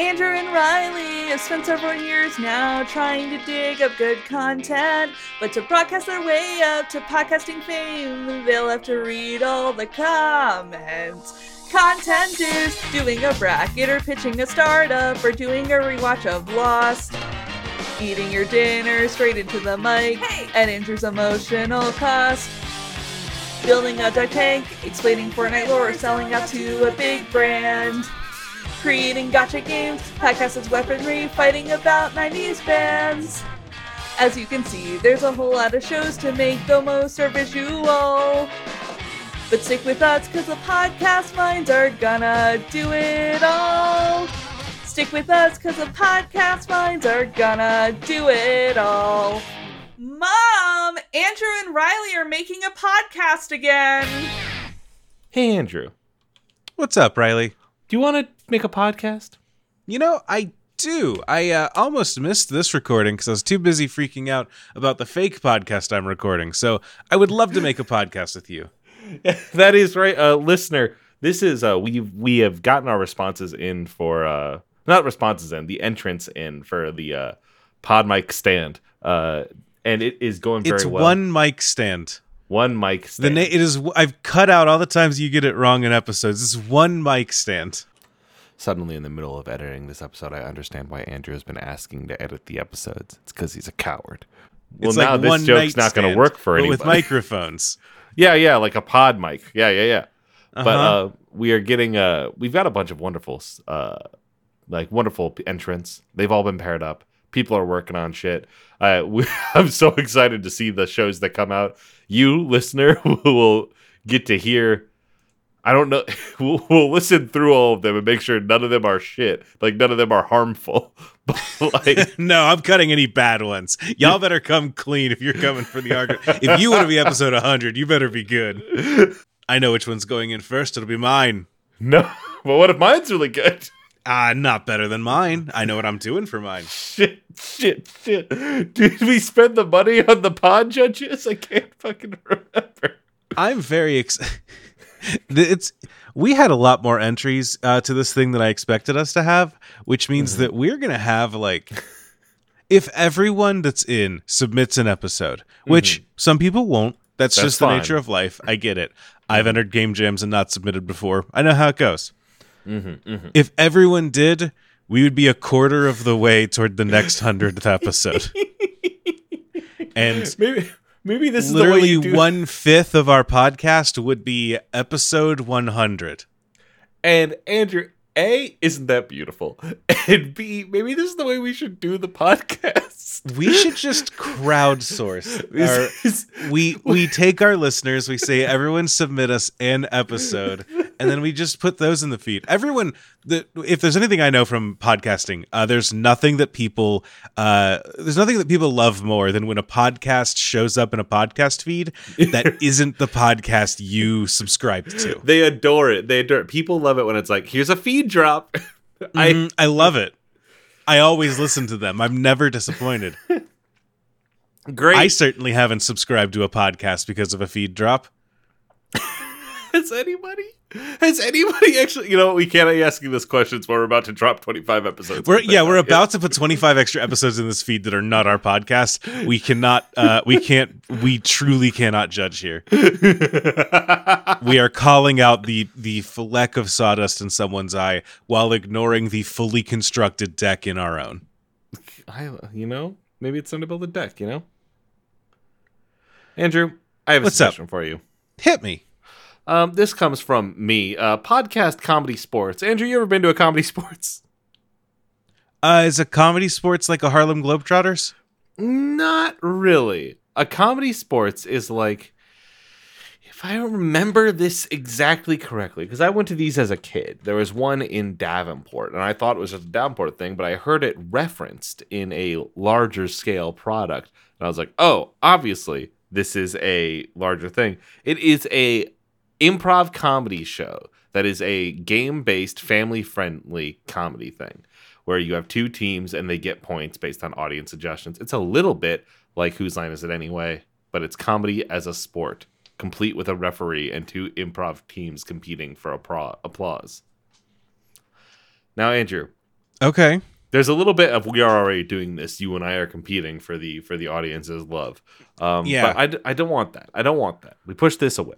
Andrew and Riley have spent several years now trying to dig up good content, but to broadcast their way up to podcasting fame, they'll have to read all the comments. Content is doing a bracket or pitching a startup or doing a rewatch of Lost. Eating your dinner straight into the mic Hey! and Andrew's emotional cost. Building a duck tank, explaining Fortnite lore, or selling out to a big brand. Creating gotcha games, podcast as weaponry, fighting about 90s bands. As you can see, there's a whole lot of shows to make the most are visual. But stick with us, cause the podcast mines are gonna do it all. Stick with us, cause the podcast mines are gonna do it all. Mom, Andrew and Riley are making a podcast again. Hey, Andrew, What's up, Riley? do you want to make a podcast? You know, I do. I uh, almost missed this recording because I was too busy freaking out about the fake podcast I'm recording. So I would love to make a podcast with you. that is right, uh, listener. This is uh, we we have gotten our responses in for uh, not responses in the entrance in for the uh, pod mic stand, uh, and it is going very it's well. one mic stand. one mic The stand. na- it is. I've cut out all the times you get it wrong in episodes. It's one mic stand. Suddenly, in the middle of editing this episode, I understand why Andrew has been asking to edit the episodes. It's because he's a coward. Well, it's now like this one joke's not going to work for but anybody. with microphones. Yeah, yeah, like a pod mic. Yeah, yeah, yeah. But Uh-huh. uh, we are getting uh, we've got a bunch of wonderful, uh, like wonderful entrants. They've all been paired up. People are working on shit. Uh, we, I'm so excited to see the shows that come out. You, listener, will get to hear. I don't know. We'll, we'll listen through all of them and make sure none of them are shit. Like none of them are harmful. But like, no, I'm cutting any bad ones. Y'all better come clean if you're coming for the argument. if you want to be episode 100, you better be good. I know which one's going in first. It'll be mine. no. But what if mine's really good? Ah, not better than mine. I know what I'm doing for mine. Shit, shit, shit. Did we spend the money on the pod judges? I can't fucking remember. I'm very ex- it's we had a lot more entries uh, to this thing than I expected us to have, which means Mm-hmm. that we're gonna have like if everyone that's in submits an episode, which some people won't. That's, Mm-hmm. That's just the nature of life. I get it. I've entered game jams and not submitted before. I know how it goes. Mm-hmm, If everyone did, we would be a quarter of the way toward the next hundredth episode. and Maybe maybe this is the way literally one fifth of our podcast would be episode 100 And Andrew, A, isn't that beautiful? And B, maybe this is the way we should do the podcast. we should just crowdsource our, is- we we take our listeners we say everyone submit us an episode and then we just put those in the feed everyone the, if there's anything i know from podcasting uh, there's nothing that people uh, there's nothing that people love more than when a podcast shows up in a podcast feed that isn't the podcast you subscribed to they adore it. They adore it. People love it when it's like, here's a feed drop. I Mhm, I love it. I always listen to them. I'm never disappointed. great. I certainly haven't subscribed to a podcast because of a feed drop. Has anybody? Has anybody actually? You know, we can't be asking this questions when we're about to drop 25 episodes. We're yeah, we're about to put 25 extra episodes in this feed that are not our podcast. We cannot uh we can't we truly cannot judge here. We are calling out the the fleck of sawdust in someone's eye while ignoring the fully constructed deck in our own. I, you know, maybe it's time to build a deck. You know, Andrew, I have a What's up? suggestion for you. Hit me. Um, this comes from me, uh, podcast comedy sports. Andrew, you ever been to a comedy sports? Uh is a comedy sports like a Harlem Globetrotters? Not really. A comedy sports is like, if I remember this exactly correctly, because I went to these as a kid. There was one in Davenport, and I thought it was just a Davenport thing, but I heard it referenced in a larger scale product, and I was like, oh, obviously this is a larger thing. It is a improv comedy show that is a game based, family friendly comedy thing where you have two teams and they get points based on audience suggestions. It's a little bit like Whose Line Is It Anyway, but it's comedy as a sport, complete with a referee and two improv teams competing for appra- applause. Now, Andrew, Okay. There's a little bit of we are already doing this. You and I are competing for the for the audience's love. Um, Yeah. but I, d- I don't want that. I don't want that. We push this away.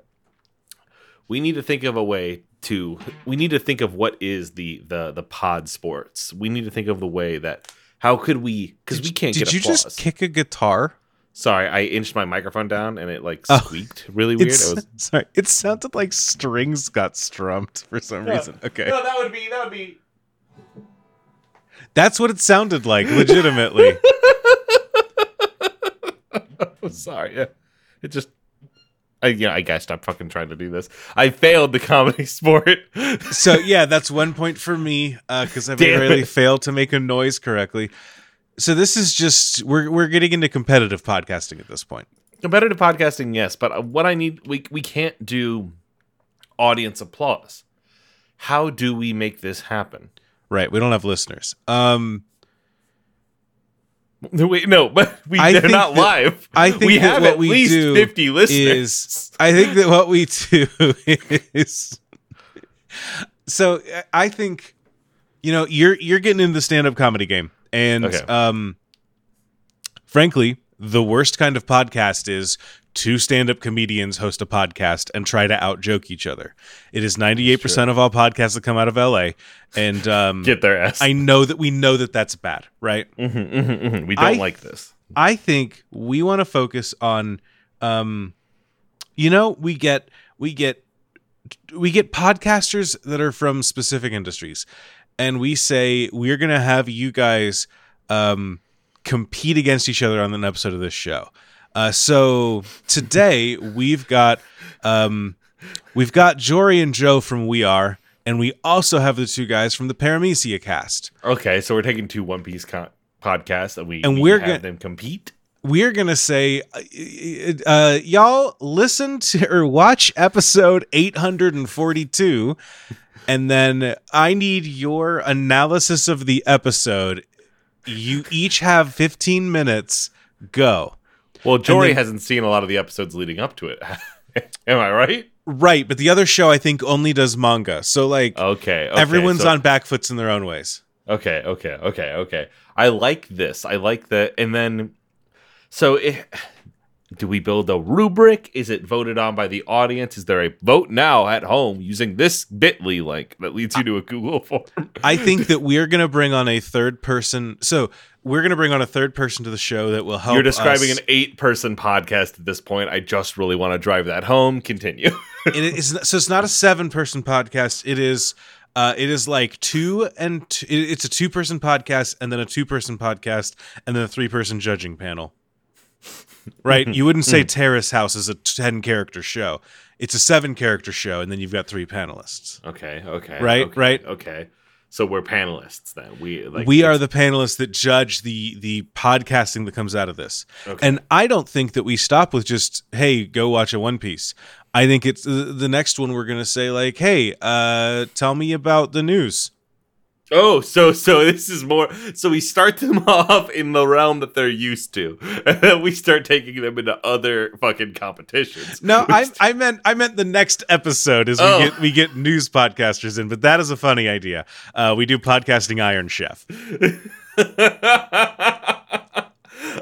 We need to think of a way to. We need to think of what is the the the pod sports. We need to think of the way that how could we because we can't Did get you applause. just kick a guitar? Sorry, I inched my microphone down and it like Oh. squeaked really weird. It was sorry, it sounded like strings got strummed for some reason. Okay, No, that would be that would be. that's what it sounded like, legitimately. I'm sorry. Yeah. It just. I, yeah, I gotta stop fucking trying to do this. I failed the comedy sport. so yeah, that's one point for me because I Damn really it. failed to make a noise correctly. So this is just we're we're getting into competitive podcasting at this point. Competitive podcasting, yes, but uh, what I need, we we can't do audience applause. How do we make this happen? Right, we don't have listeners. Um, Wait, no, but we I they're not that- live. I think we have what at we least do fifty listeners. is I think that what we do is so I think you know you're you're getting into the stand up comedy game and Okay. um frankly the worst kind of podcast is two stand up comedians host a podcast and try to out joke each other. It is 98% of all podcasts that come out of LA and um Get their ass. I know that we know that that's bad, right? Mhm, mhm, mhm. We don't I- like this. I think we want to focus on um you know, we get we get we get podcasters that are from specific industries and we say we're going to have you guys um compete against each other on an episode of this show. Uh so today we've got um we've got Jory and Joe from We Are and we also have the two guys from the Paramecia cast. Okay, so we're taking two One Piece con- podcasts and we And we we're gonna- them compete. we're gonna say uh, uh y'all listen to or watch episode 842 and then i need your analysis of the episode you each have 15 minutes go Well, Jory then- hasn't seen a lot of the episodes leading up to it. Am I right? right but the other show i think only does manga so like Okay. okay everyone's so- on back foots in their own ways Okay, okay, okay, okay. I like this. I like that. And then, so it, do we build a rubric? Is it voted on by the audience? Is there a vote now at home using this Bitly link that leads you to a Google form? I think that we're gonna bring on a third person. So we're gonna bring on a third person to the show that will help. You're describing us. an eight-person podcast at this point. I just really want to drive that home. Continue. it is so it's not a seven person podcast it is uh it is like two and it's a two person podcast and then a two person podcast and then a three person judging panel right you wouldn't say terrace house is a 10 character show it's a seven character show and then you've got three panelists okay, okay, Right, okay, right. Okay, so we're panelists then. We like we are the panelists that judge the the podcasting that comes out of this Okay. and i don't think that we stop with just hey go watch a one piece i think it's the, the next one we're gonna say like hey uh tell me about the news Oh, so so this is more. So we start them off in the realm that they're used to, and then we start taking them into other fucking competitions. No, We I I meant I meant the next episode is we Oh. get we get news podcasters in, but that is a funny idea. Uh, we do podcasting Iron Chef.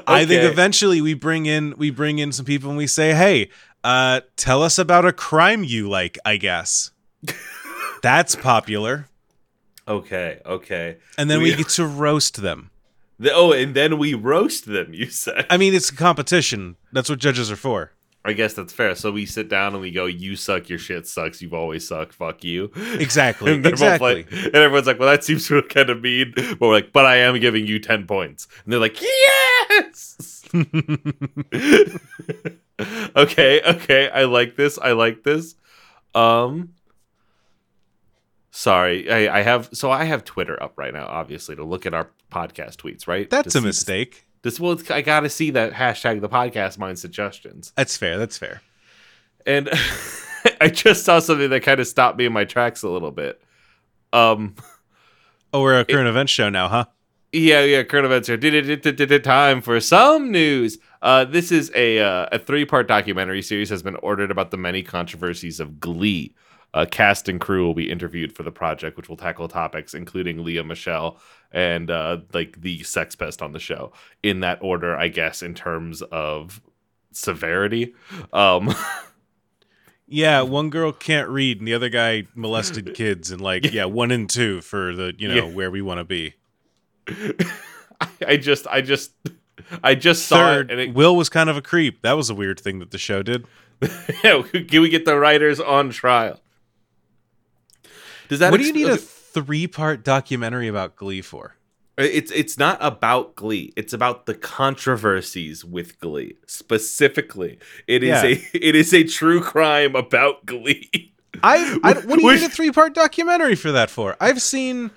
I think eventually we bring in we bring in some people and we say, hey, uh, tell us about a crime you like. I guess that's popular, Okay, okay. and then we We- get to roast them. The- oh, and then we roast them. You said. I mean, it's a competition. That's what judges are for. I guess that's fair. So we sit down and we go, "You suck. Your shit sucks. You've always sucked. Fuck you." Exactly. And exactly. like- and everyone's like, "Well, that seems kind of mean." But we're like, "But I am giving you ten points." And they're like, "Yes." okay, okay. I like this. I like this. Um. Sorry, I, I have so I have Twitter up right now, obviously, to look at our podcast tweets. Right? That's To a mistake. This well, it's- I got to see that hashtag the podcast mind suggestions, That's fair. That's fair. and I just saw something that kind of stopped me in my tracks a little bit. Um, Oh, we're a current event show now, huh? yeah, yeah, current events are it it time for some news. Uh, this is a uh, a three part documentary series has been ordered about the many controversies of Glee. Uh, cast and crew will be interviewed for the project, which will tackle topics including Lea Michele and uh, like the sex pest on the show in that order, I guess, in terms of severity. Um, Yeah, one girl can't read and the other guy molested kids and like yeah, one and two for the you know Yeah. where we want to be. I just, I just, I just saw it, and it, Will was kind of a creep. That was a weird thing that the show did. yeah, can we get the writers on trial? Does that? what do you need a three-part documentary about Glee for? Uh, it's it's not about Glee. It's about the controversies with Glee. Specifically, it is Yeah. a it is a true crime about Glee. I, I what do you need a three-part documentary for that for? I've seen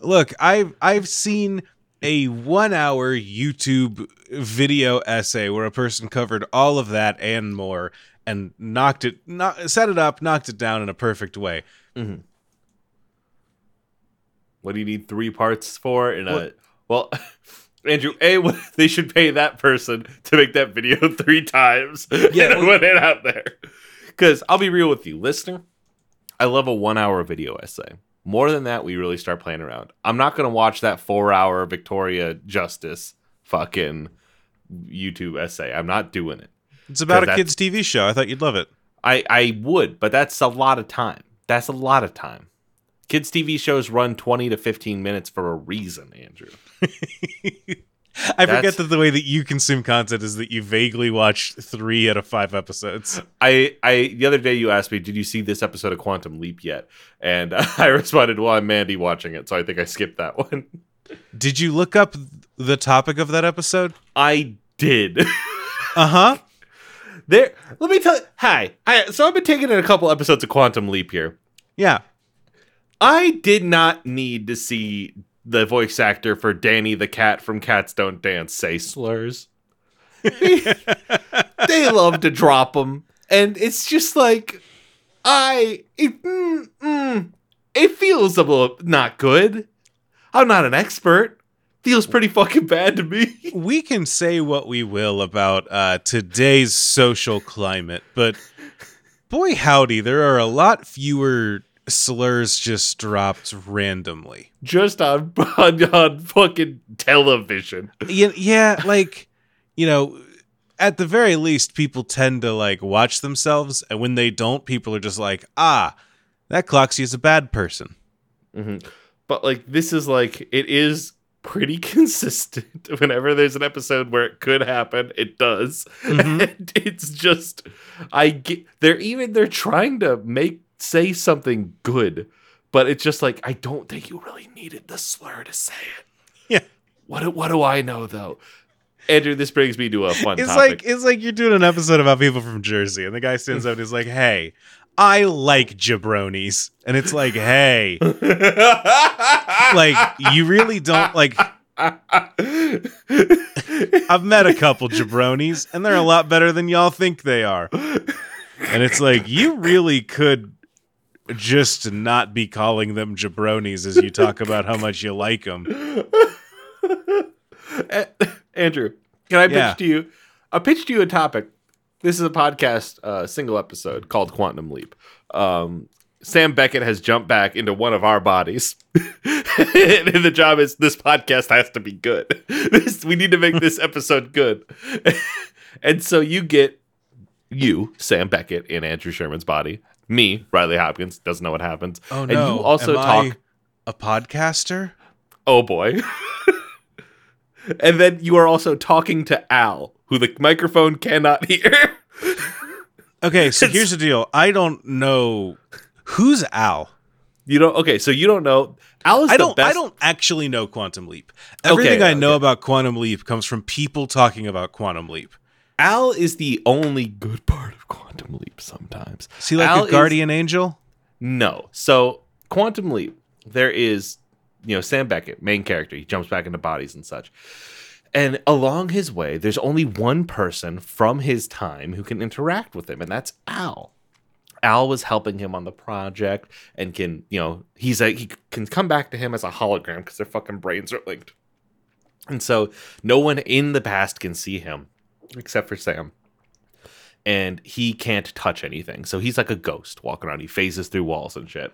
Look, I've I've seen a 1-hour YouTube video essay where a person covered all of that and more and knocked it not, set it up, knocked it down in a perfect way. Mm-hmm. What do you need three parts for? In a uh, What- well, Andrew, a they should pay that person to make that video three times Yeah, and well- put it out there. Because I'll be real with you, listener. I love a one-hour video essay. More than that, we really start playing around. I'm not gonna watch that four-hour Victoria Justice fucking YouTube essay. I'm not doing it. It's about a kids TV show. I thought you'd love it. I I would, but that's a lot of time. That's a lot of time. Kids TV shows run 20 to 15 minutes for a reason, Andrew. I That's- forget that the way that you consume content is that you vaguely watch 3 out of 5 episodes. I I the other day you asked me, "Did you see this episode of Quantum Leap yet?" And I responded, "Well, I'm Mandy watching it, so I think I skipped that one." Did you look up the topic of that episode? I did. Uh-huh. there let me tell you hi I, so i've been taking in a couple episodes of quantum leap here Yeah. I did not need to see the voice actor for danny the cat from cats don't dance say slurs. They love to drop them and it's just like i it, mm, mm, it feels a little not good. I'm not an expert. Feels pretty fucking bad to me. We can say what we will about uh, today's social climate, but boy howdy, there are a lot fewer slurs just dropped randomly. just on on, on fucking television Yeah, yeah, like you know, at the very least, people tend to like watch themselves, and when they don't, people are just like, ah, that Cloxy is a bad person. Mhm. But like this is like it is pretty consistent. Whenever there's an episode where it could happen, it does. Mhm. And it's just I get they're even they're trying to make say something good, but it's just like I don't think you really needed the slur to say it. Yeah. What do, what do I know though? Andrew, this brings me to a fun It's topic. like it's like you're doing an episode about people from Jersey, and the guy stands up and is like, "Hey, I like jabronis," and it's like, "Hey, like you really don't like." I've met a couple jabronis, and they're a lot better than y'all think they are. And it's like you really could just not be calling them jabronis as you talk about how much you like them. Andrew, can I pitch Yeah. to you? I pitched you a topic. This is a podcast, uh, single episode called Quantum Leap. Um, Sam Beckett has jumped back into one of our bodies, and the job is this podcast has to be good. This, we need to make this episode good, and so you get you, Sam Beckett, in Andrew Sherman's body. Me, Riley Hopkins, doesn't know what happens. Oh And no! you also Am talk. A podcaster? Oh boy. and then you are also talking to Al, who the microphone cannot hear. Okay, so It's- here's the deal. I don't know who's Al. you don't okay, so you don't know. Al is I the don't. best I don't actually know Quantum Leap. Everything I know okay. about Quantum Leap comes from people talking about Quantum Leap. Al is the only good part of Quantum Leap sometimes. See, like Al a is- guardian angel? No. So Quantum Leap, there is, you know, Sam Beckett, main character. He jumps back into bodies and such. And along his way, there's only one person from his time who can interact with him, and that's Al. Al was helping him on the project and can, you know, he's a he can come back to him as a hologram because their fucking brains are linked. And so no one in the past can see him except for Sam. and he can't touch anything. So he's like a ghost walking around. He phases through walls and shit.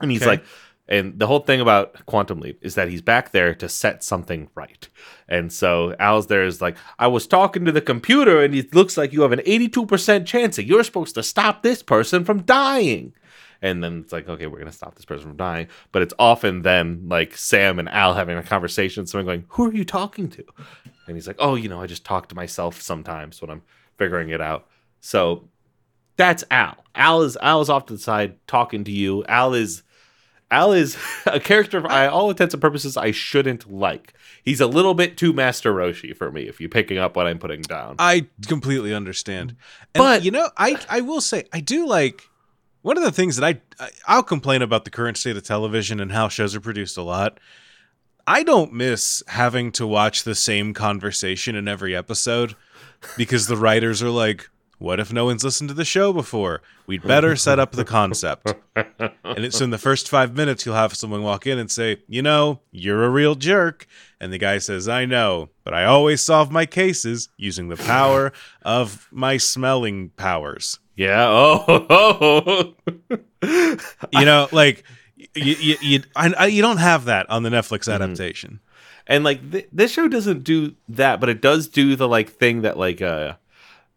And he's Okay. like, and the whole thing about Quantum Leap is that he's back there to set something right. And so Al's there is like, I was talking to the computer and it looks like you have an 82% chance that you're supposed to stop this person from dying. And then it's like, okay, we're going to stop this person from dying. But it's often then like Sam and Al having a conversation, someone going, Who are you talking to? And he's like, Oh, you know, I just talk to myself sometimes when I'm figuring it out. So that's Al. Al is Al is off to the side talking to you. Al is Al is a character by all intents and purposes I shouldn't like. He's a little bit too Master Roshi for me, if you're picking up what I'm putting down. I completely understand. And, But- you know, I I will say I do like one of the things that I, I I'll complain about the current state of television and how shows are produced a lot. I don't miss having to watch the same conversation in every episode because the writers are like, what if no one's listened to the show before? We'd better set up the concept. And it's in the first five minutes, you'll have someone walk in and say, You know, you're a real jerk. And the guy says, I know, but I always solve my cases using the power of my smelling powers. Yeah. Oh. You know, like, you, you, you, I, I, you don't have that on the Netflix Mm-hmm. adaptation. and like th- this show doesn't do that, but it does do the like thing that like uh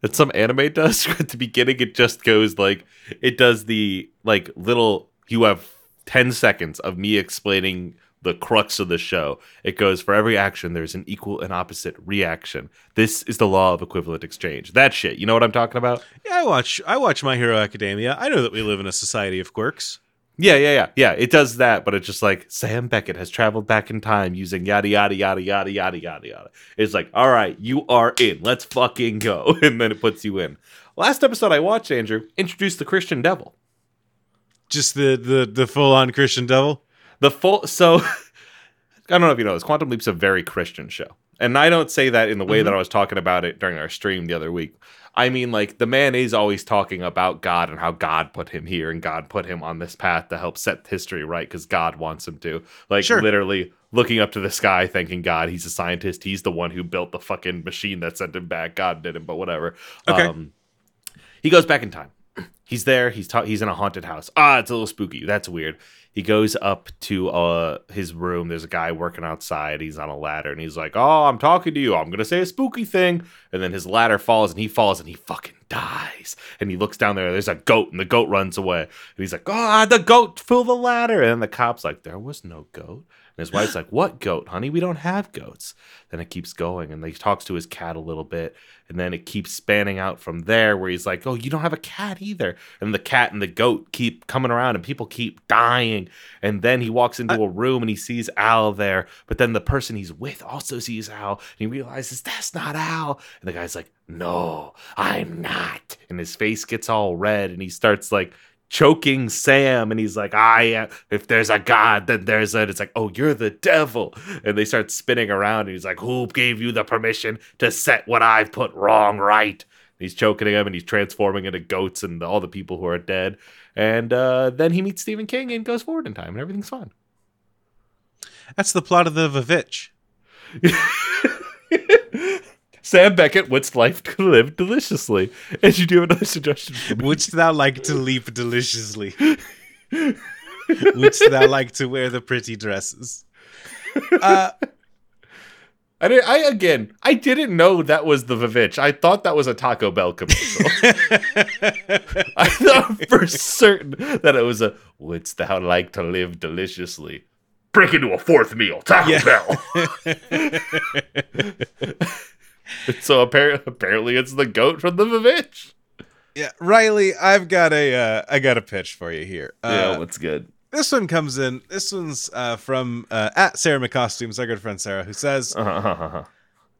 that some anime does at the beginning. It just goes like it does the like little. You have ten seconds of me explaining the crux of the show. It goes for every action. There's an equal and opposite reaction. This is the law of equivalent exchange. That shit. You know what I'm talking about? Yeah, I watch, I watch My Hero Academia. I know that we live in a society of quirks. Yeah, yeah, yeah, yeah. It does that, but it's just like Sam Beckett has traveled back in time using yada yada yada yada yada yada yada. It's like, all right, you are in. Let's fucking go, and then it puts you in. Last episode I watched, Andrew introduced the Christian Devil. Just the, the, the full on Christian devil. The full. So I don't know if you know this. Quantum Leap's a very Christian show, and I don't say that in the way that I was talking about it during our stream the other week. I mean, like the man is always talking about God and how God put him here and God put him on this path to help set history right because God wants him to. Like Sure. literally looking up to the sky, thanking God. He's a scientist. He's the one who built the fucking machine that sent him back. God did him, but whatever. Okay. Um, he goes back in time. He's there. He's ta- he's in a haunted house. Ah, it's a little spooky. That's weird. He goes up to uh his room. There's a guy working outside. He's on a ladder and he's like, "Oh, I'm talking to you. I'm gonna say a spooky thing." And then his ladder falls and he falls and he fucking dies. And he looks down there. There's a goat and the goat runs away. And he's like, "Oh, the goat fill the ladder." And the cop's like, "There was no goat." And his wife's like, "What goat, honey? We don't have goats." Then it keeps going, and he talks to his cat a little bit, and then it keeps spanning out from there, where he's like, "Oh, you don't have a cat either." And the cat and the goat keep coming around, and people keep dying. And then he walks into a room and he sees Al there, but then the person he's with also sees Al, and he realizes that's not Al. And the guy's like, "No, I'm not." And his face gets all red, and he starts like choking Sam and he's like, I am if there's a God, then there's a it's like, oh, you're the devil. And they start spinning around and he's like, Who gave you the permission to set what I've put wrong right? And he's choking him and he's transforming into goats and all the people who are dead. And uh, then he meets Stephen King and goes forward in time and everything's fine. That's the plot of the VVitch. Sam Beckett, what's life to live deliciously? And you do have another suggestion for me. Wouldst thou like to leap deliciously? Wouldst thou like to wear the pretty dresses? Uh, I, did, I again, I didn't know that was the VVitch. I thought that was a Taco Bell commercial. I thought for certain that it was a "Wouldst thou like to live deliciously?" Break into a fourth meal, Taco Yeah. Bell. so apparently, apparently, it's the goat from the VVitch. yeah, Riley, I've got a uh, I got a pitch for you here. Uh, what's good? this one comes in. This one's uh, from uh, at Sarah McCostumes, our good friend Sarah, who says Uh-huh.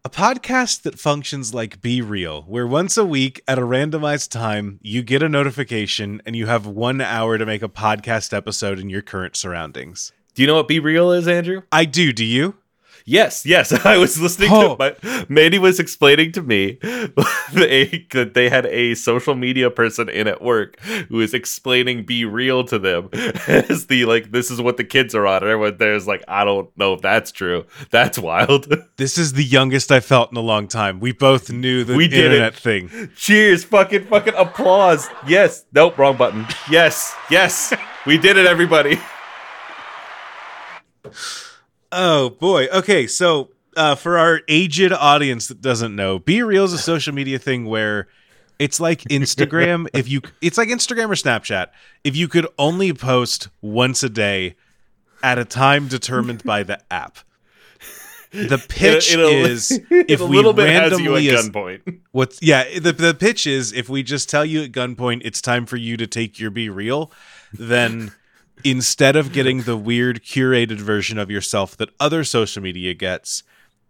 a podcast that functions like BeReal, where once a week at a randomized time you get a notification and you have one hour to make a podcast episode in your current surroundings. Do you know what BeReal is, Andrew? I do. Do you? Yes, yes. I was listening Oh. to my Mandy was explaining to me they, that they had a social media person in at work who was explaining BeReal to them as the like this is what the kids are on. And everyone there's like, I don't know if that's true. That's wild. This is the youngest I felt in a long time. We both knew the We did it. internet thing. Cheers, fucking fucking applause. Yes. Nope, wrong button. Yes, yes. We did it, everybody. Oh boy. Okay, so uh, for our aged audience that doesn't know, BeReal is a social media thing where it's like Instagram. if you, it's like Instagram or Snapchat. If you could only post once a day at a time determined by the app. The pitch In a- in a- is if a we little bit has you at randomly as- gunpoint. What's yeah, the the pitch is if we just tell you at gunpoint it's time for you to take your BeReal, then instead of getting the weird curated version of yourself that other social media gets,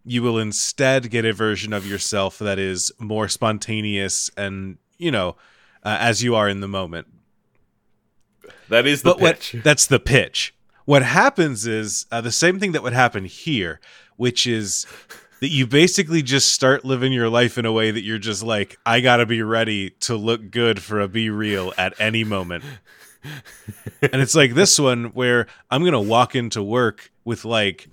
you will instead get a version of yourself that is more spontaneous and, you know, uh, as you are in the moment. That is the But what pitch. that's the pitch. What happens is uh, the same thing that would happen here, which is that you basically just start living your life in a way that you're just like, I gotta be ready to look good for a BeReal at any moment. And it's like this one where I'm gonna walk into work with like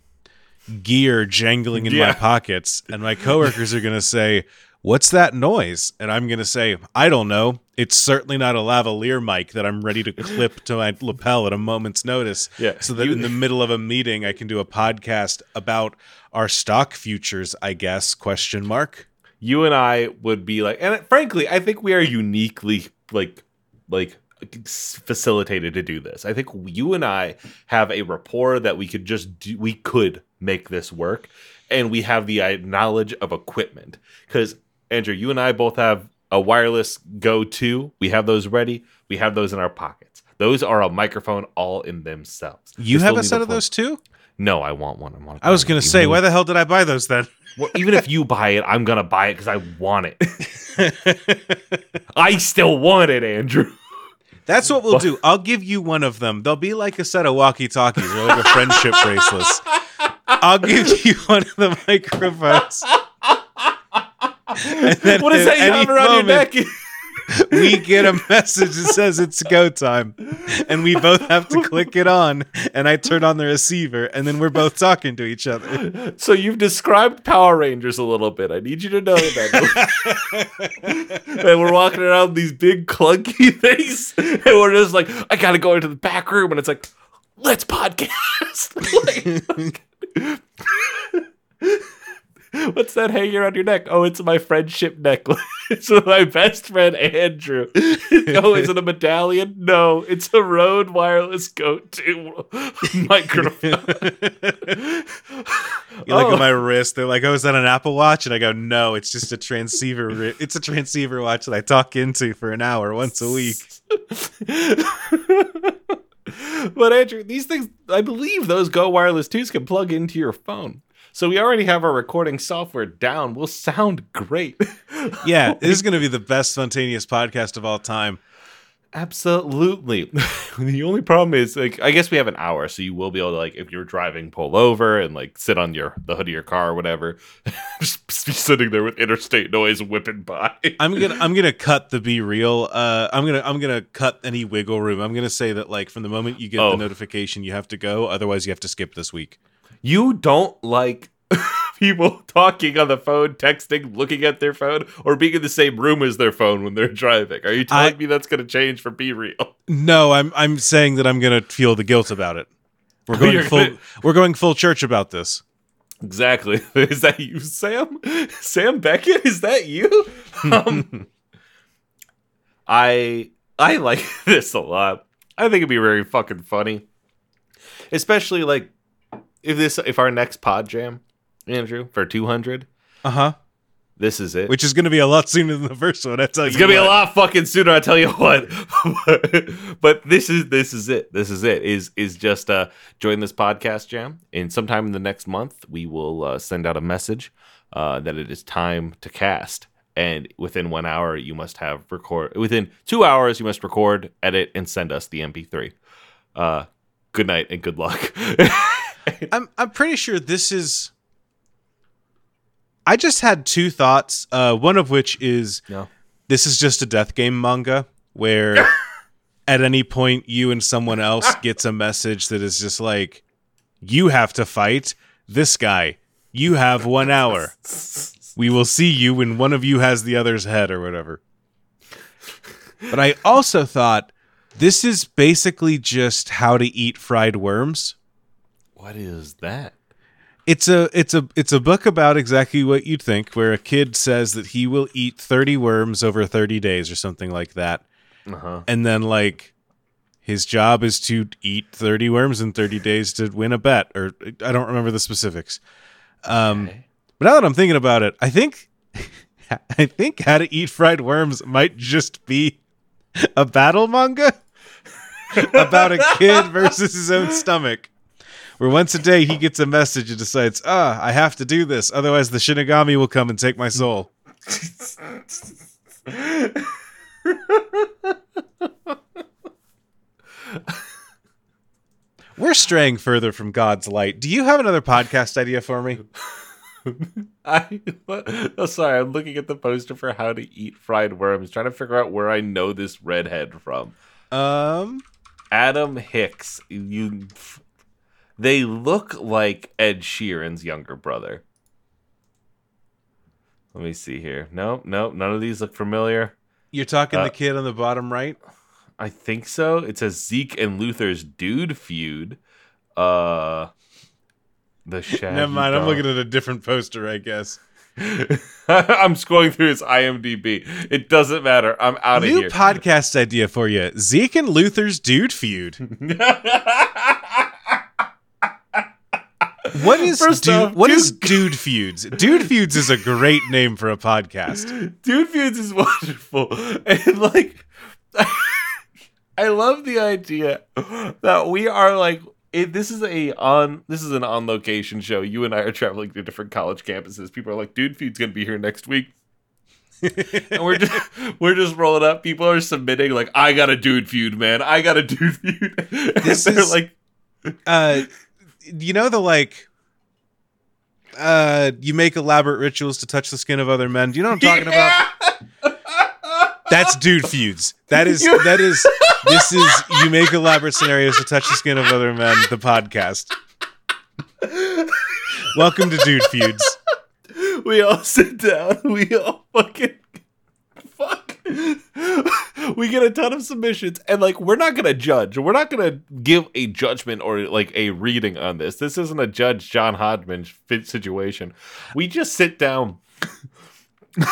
gear jangling in my pockets, and my coworkers are gonna say, What's that noise? And I'm gonna say, I don't know. It's certainly not a lavalier mic that I'm ready to clip to my lapel at a moment's notice. Yeah, So that you- in the middle of a meeting I can do a podcast about our stock futures, I guess, question mark. you and I would be like, and frankly, I think we are uniquely like, like facilitated to do this. I think you and I have a rapport that we could just do. We could make this work, and we have the uh, knowledge of equipment. Because Andrew, you and I both have a Wireless GO II. We have those ready. We have those in our pockets. Those are a microphone all in themselves. You have a set of those too? No, I want one. I want. I was gonna say, why the hell did I buy those then? Well, even if you buy it, I'm gonna buy it because I want it. I still want it, Andrew. That's what we'll do. I'll give you one of them. They'll be like a set of walkie talkies or like a friendship bracelets. I'll give you one of the microphones. What at that you have around moment, your neck? We get a message that says it's go time. And we both have to click it on. And I turn on the receiver. And then we're both talking to each other. so you've described Power Rangers a little bit. I need you to know that. and we're walking around these big clunky things, and we're just like, I gotta go into the back room, and it's like, let's podcast. Like- What's that hanging around your neck? Oh, it's my friendship necklace. It's with my best friend Andrew. oh, is it a medallion? No, it's a Rode Wireless GO II microphone. You look Oh. at my oh. wrist. They're like, "Oh, is that an Apple Watch?" And I go, "No, it's just a transceiver. ri- It's a transceiver watch that I talk into for an hour once a week." but Andrew, these things, I believe those Go Wireless 2s can plug into your phone. So we already have our recording software down. We'll sound great. Yeah, this is going to be the best spontaneous podcast of all time. Absolutely. the only problem is like I guess we have an hour, so you will be able to like if you're driving, pull over and like sit on your the hood of your car or whatever. Just be sitting there with interstate noise whipping by. I'm gonna I'm gonna cut the BeReal. Uh, I'm gonna I'm gonna cut any wiggle room. I'm gonna say that like from the moment you get Oh. the notification, you have to go. Otherwise, you have to skip this week. You don't like people talking on the phone, texting, looking at their phone, or being in the same room as their phone when they're driving. Are you telling I- me that's going to change for BeReal? No, I'm I'm saying that I'm gonna feel the guilt about it. We're going full gonna- we're going full church about this. Exactly. Is that you, Sam? Sam Beckett? Is that you? Um, I I like this a lot. I think it'd be very fucking funny, especially like if this if our next pod jam, Andrew, for two hundred. Uh huh. This is it. Which is gonna be a lot sooner than the first one. I tell It's you. gonna be a lot fucking sooner. I tell you what. but this is this is it. This is it. Is is just uh join this podcast jam, and sometime in the next month we will uh, send out a message uh, that it is time to cast. And within one hour, you must have record. Within two hours, you must record, edit, and send us the MP3. Uh, good night and good luck. I'm I'm pretty sure this is I just had two thoughts. Uh, one of which is No. this is just a death game manga where at any point you and someone else gets a message that is just like, you have to fight this guy. You have one hour. We will see you when one of you has the other's head or whatever. But I also thought this is basically just how to eat fried worms. What is that? It's a it's a it's a book about exactly what you'd think, where a kid says that he will eat thirty worms over thirty days or something like that, Uh huh. and then like his job is to eat thirty worms in thirty days to win a bet, or I don't remember the specifics. Um, but now that I'm thinking about it, I think I think how to eat fried worms might just be a battle manga about a kid versus his own stomach. Where once a day he gets a message and decides, ah, I have to do this, otherwise the Shinigami will come and take my soul. We're straying further from God's light. Do you have another podcast idea for me? I oh, sorry, I'm looking at the poster for how to eat fried worms, trying to figure out where I know this redhead from. Um, Adam Hicks. You, they look like Ed Sheeran's younger brother. Let me see here. Nope, nope. None of these look familiar. you're talking Uh, the kid on the bottom right. I think so. It says Zeke and Luther's dude feud. Uh, the shaggy Never mind. I'm looking at a different poster, I guess. I'm scrolling through his IMDb. It doesn't matter. I'm out of here. New podcast idea for you: Zeke and Luther's dude feud. What is First dude, off, what dude- is dude feuds? Dude feuds is a great name for a podcast. Dude Feuds is wonderful. And like I love the idea that we are like it, this is a on this is an on location show. You and I are traveling to different college campuses. People are like, "Dude Feud's gonna be here next week," and we're just we're just rolling up. People are submitting like, "I got a Dude Feud, man. I got a Dude Feud." And This they're is- like, Uh, you know the like. Uh, you make elaborate rituals to touch the skin of other men. Do you know what I'm talking about? That's dude feuds. That is that is this is you make elaborate scenarios to touch the skin of other men. The podcast. Welcome to Dude Feuds. we all sit down. We all fucking fuck. We get a ton of submissions, and like we're not gonna judge. We're not gonna give a judgment or like a reading on this. This isn't a Judge John Hodgman fit situation. We just sit down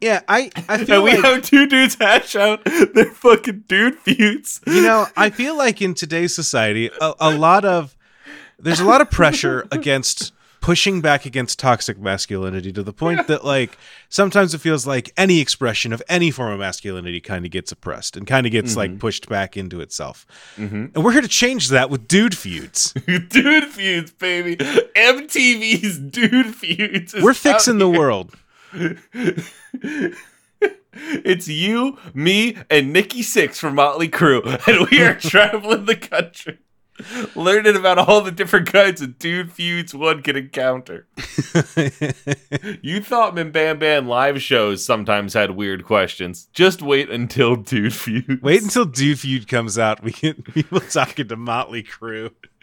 Yeah, I I feel and we like have two dudes hash out their fucking dude feuds. you know I feel like in today's society a, a lot of there's a lot of pressure against pushing back against toxic masculinity to the point that like sometimes it feels like any expression of any form of masculinity kind of gets oppressed and kind of gets like pushed back into itself Mhm. and we're here to change that with dude feuds dude feuds, baby. MTV's dude feuds. we're fixing the world it's you, me, and Nikki Sixx from Motley Crue, and we are traveling the country, learning about all the different kinds of dude feuds one can encounter. You thought Bam live shows sometimes had weird questions. Just wait until Dude Feud. wait until dude feud comes out we get people talking to motley crue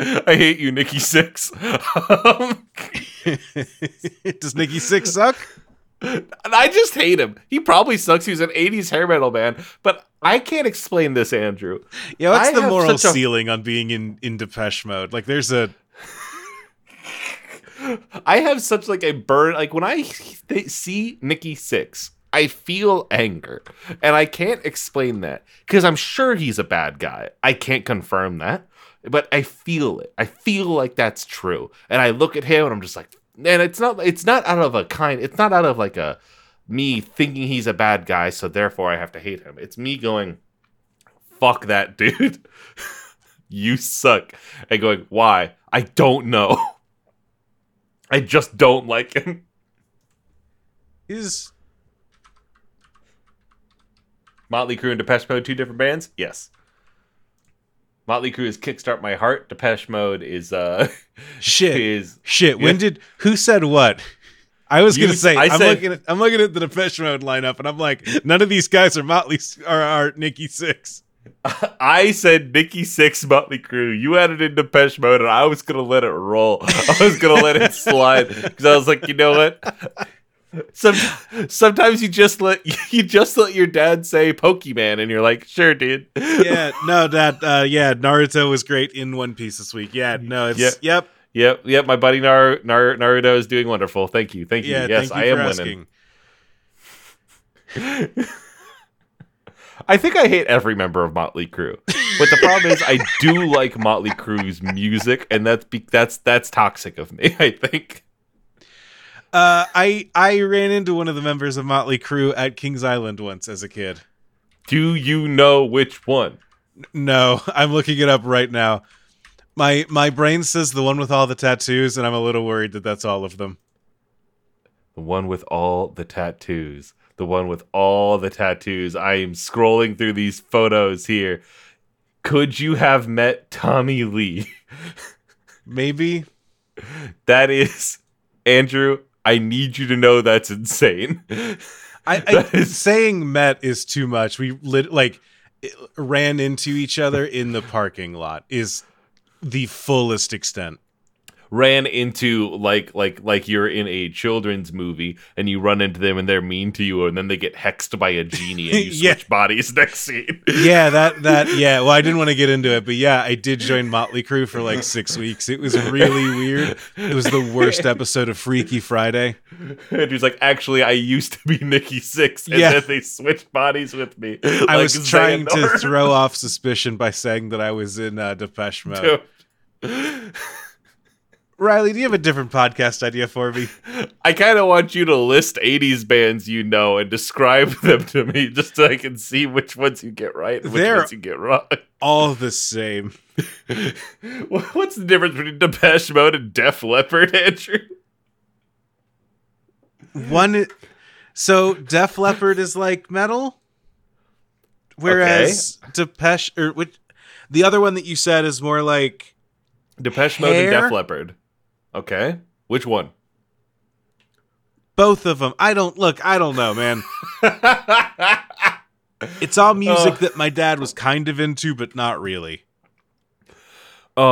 I hate you, Nikki Sixx. Um, does nikki sixx suck I just hate him. He probably sucks. He's an 80s hair metal band, but I can't explain this, Andrew. Yeah, what's I the moral a- ceiling on being in in Depeche mode? Like, there's a I have such like a burn. Like when I th- see Nikki Sixx, I feel anger, and I can't explain that because I'm sure he's a bad guy. I can't confirm that, but I feel it. I feel like that's true, and I look at him and I'm just like, and it's not. It's not out of a kind. It's not out of like a me thinking he's a bad guy, so therefore I have to hate him. It's me going, fuck that dude. you suck. And going, why? I don't know. I just don't like him. is Motley Crue and Depeche Mode, two different bands? Yes. Motley Crue is "Kickstart My Heart." Depeche Mode is uh Shit. is Shit. When Yeah. did who said what? I was You gonna say I am looking at I'm looking at the Depeche Mode lineup and I'm like, none of these guys are Motley are, are Nikki Sixx. I said Nikki Sixx Motley Crue. You added in Depeche Mode, and I was gonna let it roll. I was gonna let it slide because I was like, you know what? Some sometimes you just let you just let your dad say Pokemon, and you're like, sure, dude. Yeah, no, that uh yeah, Naruto was great in One Piece this week. Yeah, no, it's Yeah. yep. Yep, yep. My buddy Nar- Nar- Naruto is doing wonderful. Thank you, thank you. Yeah, yes, thank you I am asking. winning. I think I hate every member of Motley Crue, but the problem is I do like Motley Crue's music, and that's be- that's that's toxic of me. I think. Uh I I ran into one of the members of Motley Crue at Kings Island once as a kid. Do you know which one? No, I'm looking it up right now. My my brain says the one with all the tattoos, and I'm a little worried that that's all of them. The one with all the tattoos. The one with all the tattoos. I am scrolling through these photos here. Could you have met Tommy Lee? Maybe. That is Andrew. I need you to know that's insane. I, I That is- saying met is too much. We lit, like ran into each other in the parking lot is the fullest extent. Ran into like like like you're in a children's movie and you run into them and they're mean to you and then they get hexed by a genie and you Yeah. switch bodies next scene. Yeah, that that yeah. Well, I didn't want to get into it, but yeah, I did join Motley Crue for like six weeks. It was really weird. It was the worst episode of Freaky Friday. And he's like, actually, I used to be Nikki Sixx, and Yeah. then they switched bodies with me. I like was trying to throw off suspicion by saying that I was in uh, Depeche Mode. Riley, do you have a different podcast idea for me? I kind of want you to list 80s bands you know and describe them to me just so I can see which ones you get right and which They're- ones you get wrong. All the same. What's the difference between Depeche Mode and Def Leppard, Andrew? One, so Def Leppard is like metal, whereas Depeche or which the other one that you said is more like Depeche Mode and Def Leppard. Okay. Which one? both of them. I don't look. I don't know, man. It's all music Oh. that my dad was kind of into, but not really. Oh,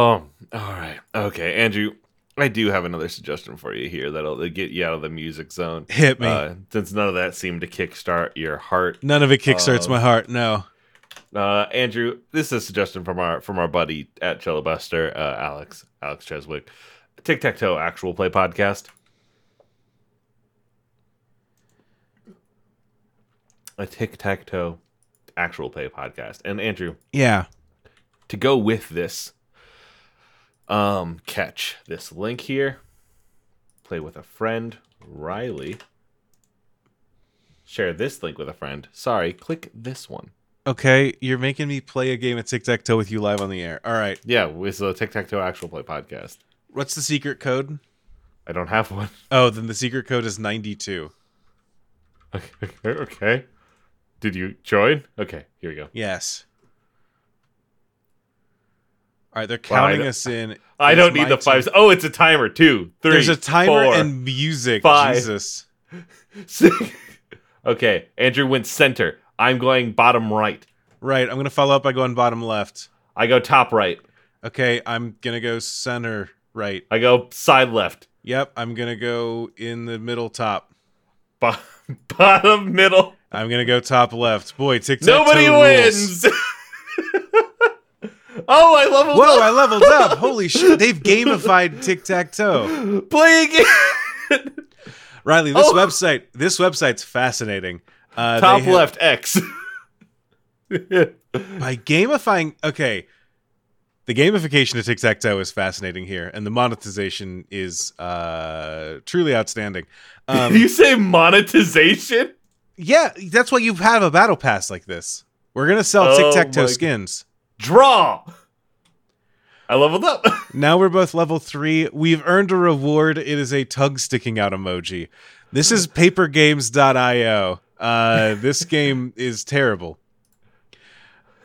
all right. Okay, Andrew, I do have another suggestion for you here that'll get you out of the music zone. Hit me. Uh, since none of that seemed to kickstart your heart. None of it kickstarts uh, my heart. No. Uh, Andrew, this is a suggestion from our from our buddy at Cello Buster, uh, Alex Alex Cheswick, Tic Tac Toe actual play podcast. A tic tac toe actual play podcast. And Andrew, Yeah. to go with this um catch this link here play with a friend riley share this link with a friend sorry click this one Okay, you're making me play a game of tic tac toe with you live on the air. All right. yeah it's a tic-tac-toe actual play podcast What's the secret code? i don't have one Oh, then the secret code is 92. okay okay did you join okay here we go Yes. All right, they're counting don't- us in. i It's don't need the turn. five oh it's a timer two three There's a timer four, and music. five. Jesus. six. okay andrew went center i'm going bottom right Right, I'm going to follow up by going bottom left. i go top right Okay, I'm going to go center right. i go side left Yep, I'm going to go in the middle top. Bo- bottom middle I'm going to go top left. Boy, tic tac Nobody wins. oh, I leveled up. Whoa, up. I leveled up. Holy shit. They've gamified tic tac toe. Play again. Riley, this Oh. website, this website's fascinating. Uh, Top have- left X. by gamifying okay the gamification of tic-tac-toe is fascinating here and the monetization is uh truly outstanding. Um you say monetization? yeah that's why you have a battle pass like this. We're gonna sell Oh tic-tac-toe skins. Draw. I leveled up. now we're both level three. We've earned a reward. It is a tug sticking out emoji. This is papergames.io uh this game is terrible.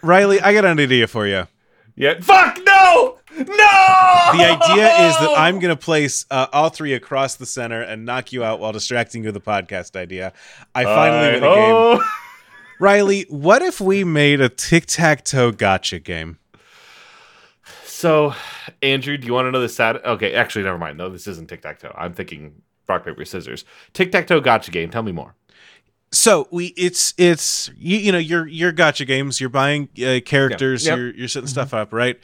Riley i got an idea for you Yeah. Fuck no! No! The idea is that I'm going to place uh, all three across the center and knock you out while distracting you with the podcast idea. I finally win a game. Oh. Riley, what if we made a tic tac toe gacha game? So, Andrew, do you want to know the sad? Okay, actually, never mind. No, this isn't tic tac toe. I'm thinking rock paper scissors. Tic tac toe gacha game. Tell me more. So we, it's it's you, know, you know your your gacha games. You're buying uh, characters. Yep. You're you're setting stuff up, right?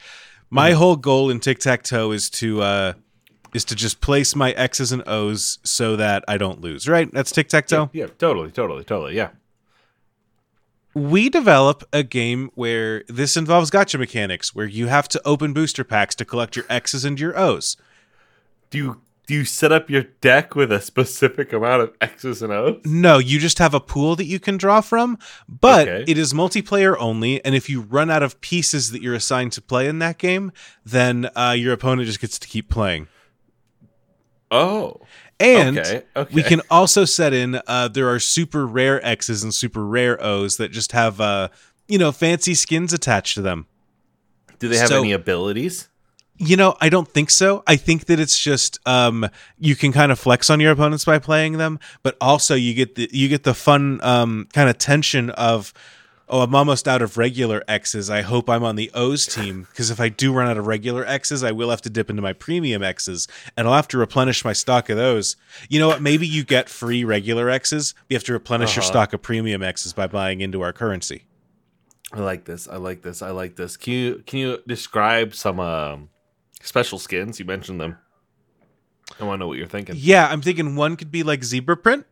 My whole goal in tic tac toe is to uh is to just place my X's and O's so that I don't lose. Right? That's tic tac toe. Yeah, totally, totally, totally. Yeah. we develop a game where this involves gacha mechanics where you have to open booster packs to collect your X's and your O's. Do you do you set up your deck with a specific amount of X's and O's? No, you just have a pool that you can draw from, but Okay. it is multiplayer only. And if you run out of pieces that you're assigned to play in that game, then uh, your opponent just gets to keep playing. Oh. And Okay, okay. we can also set in uh, there are super rare X's and super rare O's that just have uh, you know fancy skins attached to them. Do they have So- any abilities? You know, I don't think so. I think that it's just um, you can kind of flex on your opponents by playing them, but also you get the you get the fun um, kind of tension of oh, I'm almost out of regular X's. I hope I'm on the O's team because if I do run out of regular X's, I will have to dip into my premium X's and I'll have to replenish my stock of those. You know what? Maybe you get free regular X's. You have to replenish your Uh-huh. stock of premium X's by buying into our currency. I like this. I like this. I like this. Can you can you describe some um, special skins? You mentioned them. I want to know what you're thinking. Yeah, I'm thinking one could be like zebra print.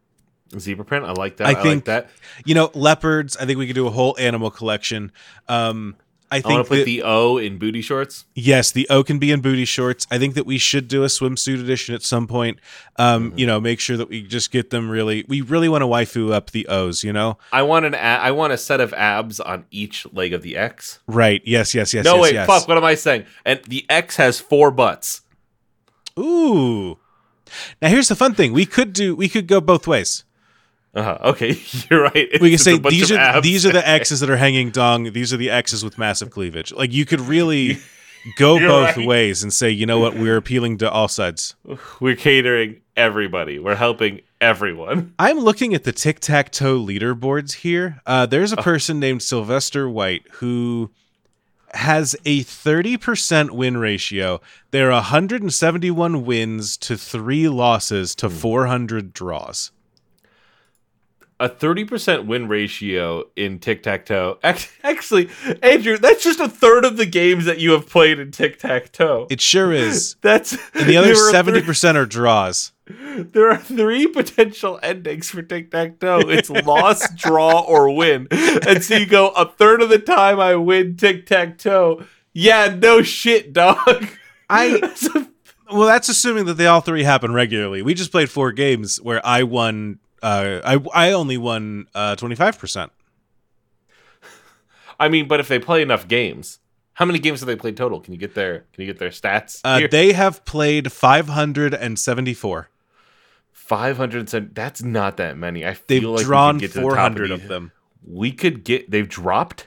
Zebra print. I like that. I I, think- like that. You know, leopards. I think we could do a whole animal collection. Um, I I want think to put that, the O in booty shorts. yes, the O can be in booty shorts. I think that we should do a swimsuit edition at some point. Um, Mm-hmm. You know, make sure that we just get them really. We really want to waifu up the O's. You know, I want an. A- I want a set of abs on each leg of the X. right? Yes, yes, yes. no, yes, wait. yes. Fuck. What am I saying? And the X has four butts. Ooh. Now here's the fun thing. We could do. We could go both ways. Uh-huh. Okay, you're right. It's we can say these are abs. these are the X's that are hanging dong. These are the X's with massive cleavage. Like you could really go You're both right. ways and say, you know what, we're appealing to all sides. We're catering everybody. We're helping everyone. I'm looking at the tic tac toe leaderboards here. Uh, there's a person named Sylvester White who has a 30% win ratio. There are 171 wins to three losses to 400 draws. A thirty percent win ratio in tic tac toe. Actually, Andrew, that's just a third of the games that you have played in tic tac toe. It sure is. That's And the other 70% are draws. There are three potential endings for tic tac toe. It's loss, draw, or win. And so you go a third of the time I win tic tac toe. Yeah, no shit, dog. I well, that's assuming that they all three happen regularly. We just played four games where I won. Uh, I I only won twenty five percent. I mean, but if they play enough games, how many games have they played total? Can you get their Can you get their stats? Uh, they have played five hundred and seventy four. Five hundred. That's not that many. I feel They've like we could drawn get to the top four hundred these. of them. We could get. They've dropped.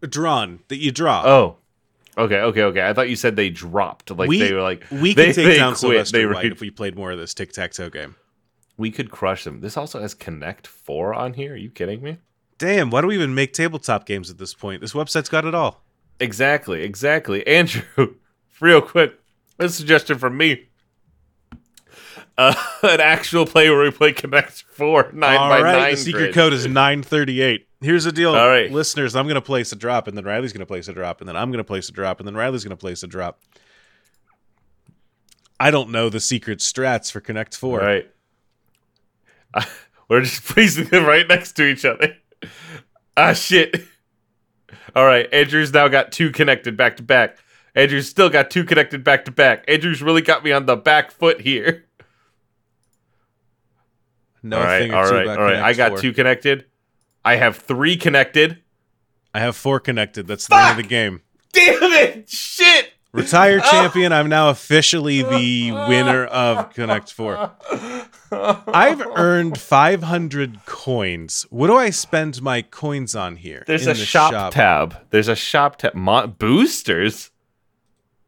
Drawn that you draw. Oh, okay, okay, okay. I thought you said they dropped. Like We- they were like we they, could take they down quit. Sylvester They White if we played more of this tic tac toe game. We could crush them. This also has Connect Four on here. Are you kidding me? Damn, why do we even make tabletop games at this point? This website's got it all. Exactly, exactly. Andrew, real quick, a suggestion from me. Uh, an actual play where we play Connect Four nine All by right, nine. the secret grid. code is 938. Here's the deal, All right. listeners. I'm going to place a drop, and then Riley's going to place a drop, and then I'm going to place a drop, and then Riley's going to place a drop. I don't know the secret strats for Connect Four. Right. Uh, we're just placing them right next to each other. Ah, shit. All right. Andrew's now got two connected back to back. Andrew's still got two connected back to back. Andrew's really got me on the back foot here. No all right. All right. All right. I got 4. two connected. I have three connected. I have four connected. That's the end of the game. Damn it! Shit! Retire champion. I'm now officially the winner of Connect Four. I've earned 500 coins. What do I spend my coins on here? There's in a the shop, tab. There's a shop tab. Mo- boosters.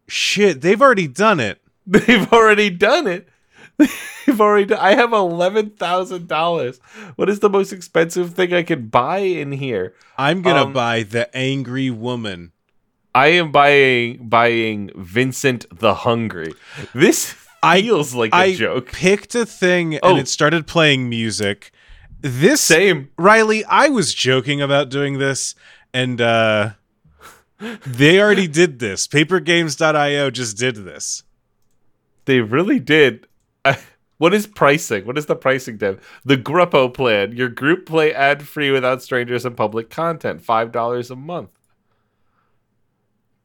Shit, they've already done it. They've already done it. They've already done. I have eleven thousand dollars. What is the most expensive thing I can buy in here? I'm gonna Um, buy the angry woman. I am buying buying Vincent the Hungry. This I- feels like a I joke. picked a thing and Oh. it started playing music. This Same. Riley, I was joking about doing this, and uh they already did this. Papergames.io just did this. They really did. I, what is pricing? What is the pricing then? The Gruppo plan. Your group play ad free without strangers and public content. Five dollars a month.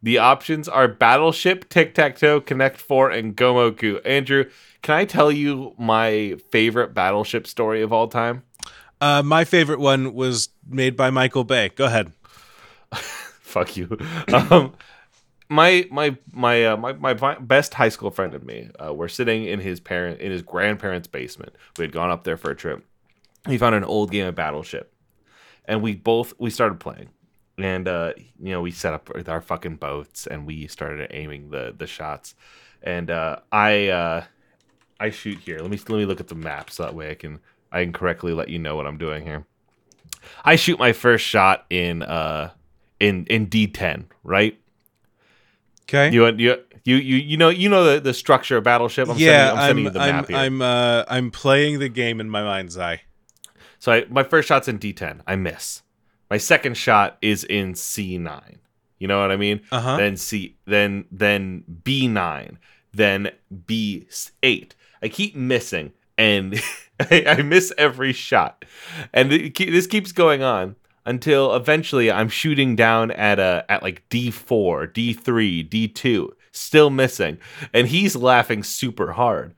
The options are Battleship, Tic Tac Toe, Connect Four, and Gomoku. Andrew, can I tell you my favorite Battleship story of all time? Uh, my favorite one was made by Michael Bay. Go ahead. Fuck you. Um, my my my uh, my my best high school friend and me. Uh, we're sitting in his parent in his grandparents' basement. We had gone up there for a trip. He found an old game of Battleship, and we both we started playing. And uh, you know, we set up with our fucking boats, and we started aiming the the shots. And uh, I uh, I shoot here. Let me let me look at the map so that way I can I can correctly let you know what I'm doing here. I shoot my first shot in uh in in D10, right? Okay. You you you you you know you know the, the structure of Battleship. I'm yeah, sending, I'm I'm sending you the I'm here. I'm uh I'm playing the game in my mind's eye. So I, my first shot's in D10. I miss. My second shot is in C9. You know what I mean? Uh-huh. Then C then then B9, then B8. I keep missing and I, I miss every shot. And it, this keeps going on until eventually I'm shooting down at a at like D4, D3, D2, still missing. And he's laughing super hard.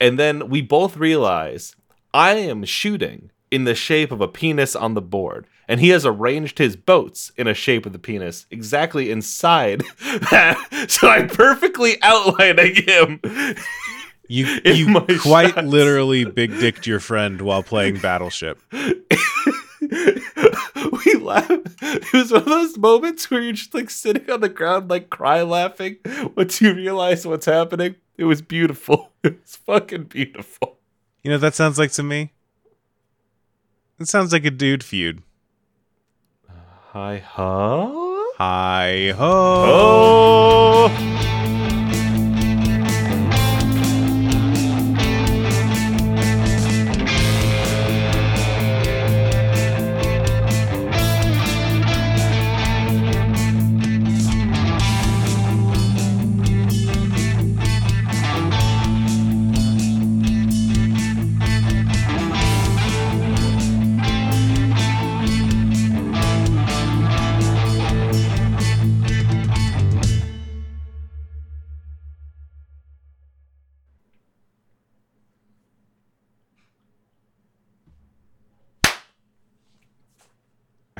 And then we both realize I am shooting in the shape of a penis on the board. And he has arranged his boats in a shape of the penis exactly inside that. So I'm perfectly outlining him. You you quite shots. literally big dicked your friend while playing Battleship. we laugh. It was one of those moments where you're just like sitting on the ground, like cry laughing once you realize what's happening. It was beautiful. It was fucking beautiful. You know what that sounds like to me? It sounds like a dude feud. Hi, huh? Hi ho. Oh!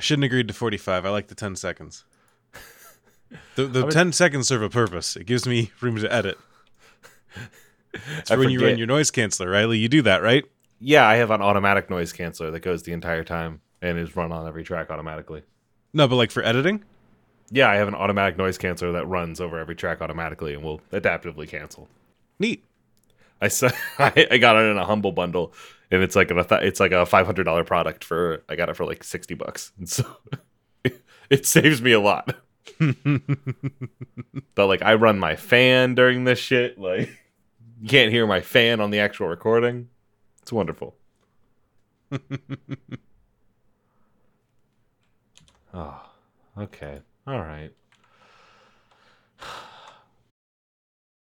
Shouldn't have agreed to 45. I like the 10 seconds. The, the I was- 10 seconds serve a purpose. It gives me room to edit. I when you run your noise canceller, Riley. You do that, right? Yeah, I have an automatic noise canceller that goes the entire time and is run on every track automatically. No, but like for editing? Yeah, I have an automatic noise canceller that runs over every track automatically and will adaptively cancel. Neat. I, I got it in a humble bundle, and it's like a th- it's like a five hundred dollar product for I got it for like sixty bucks, and so it saves me a lot. but like I run my fan during this shit, like you can't hear my fan on the actual recording. It's wonderful. oh, okay, all right.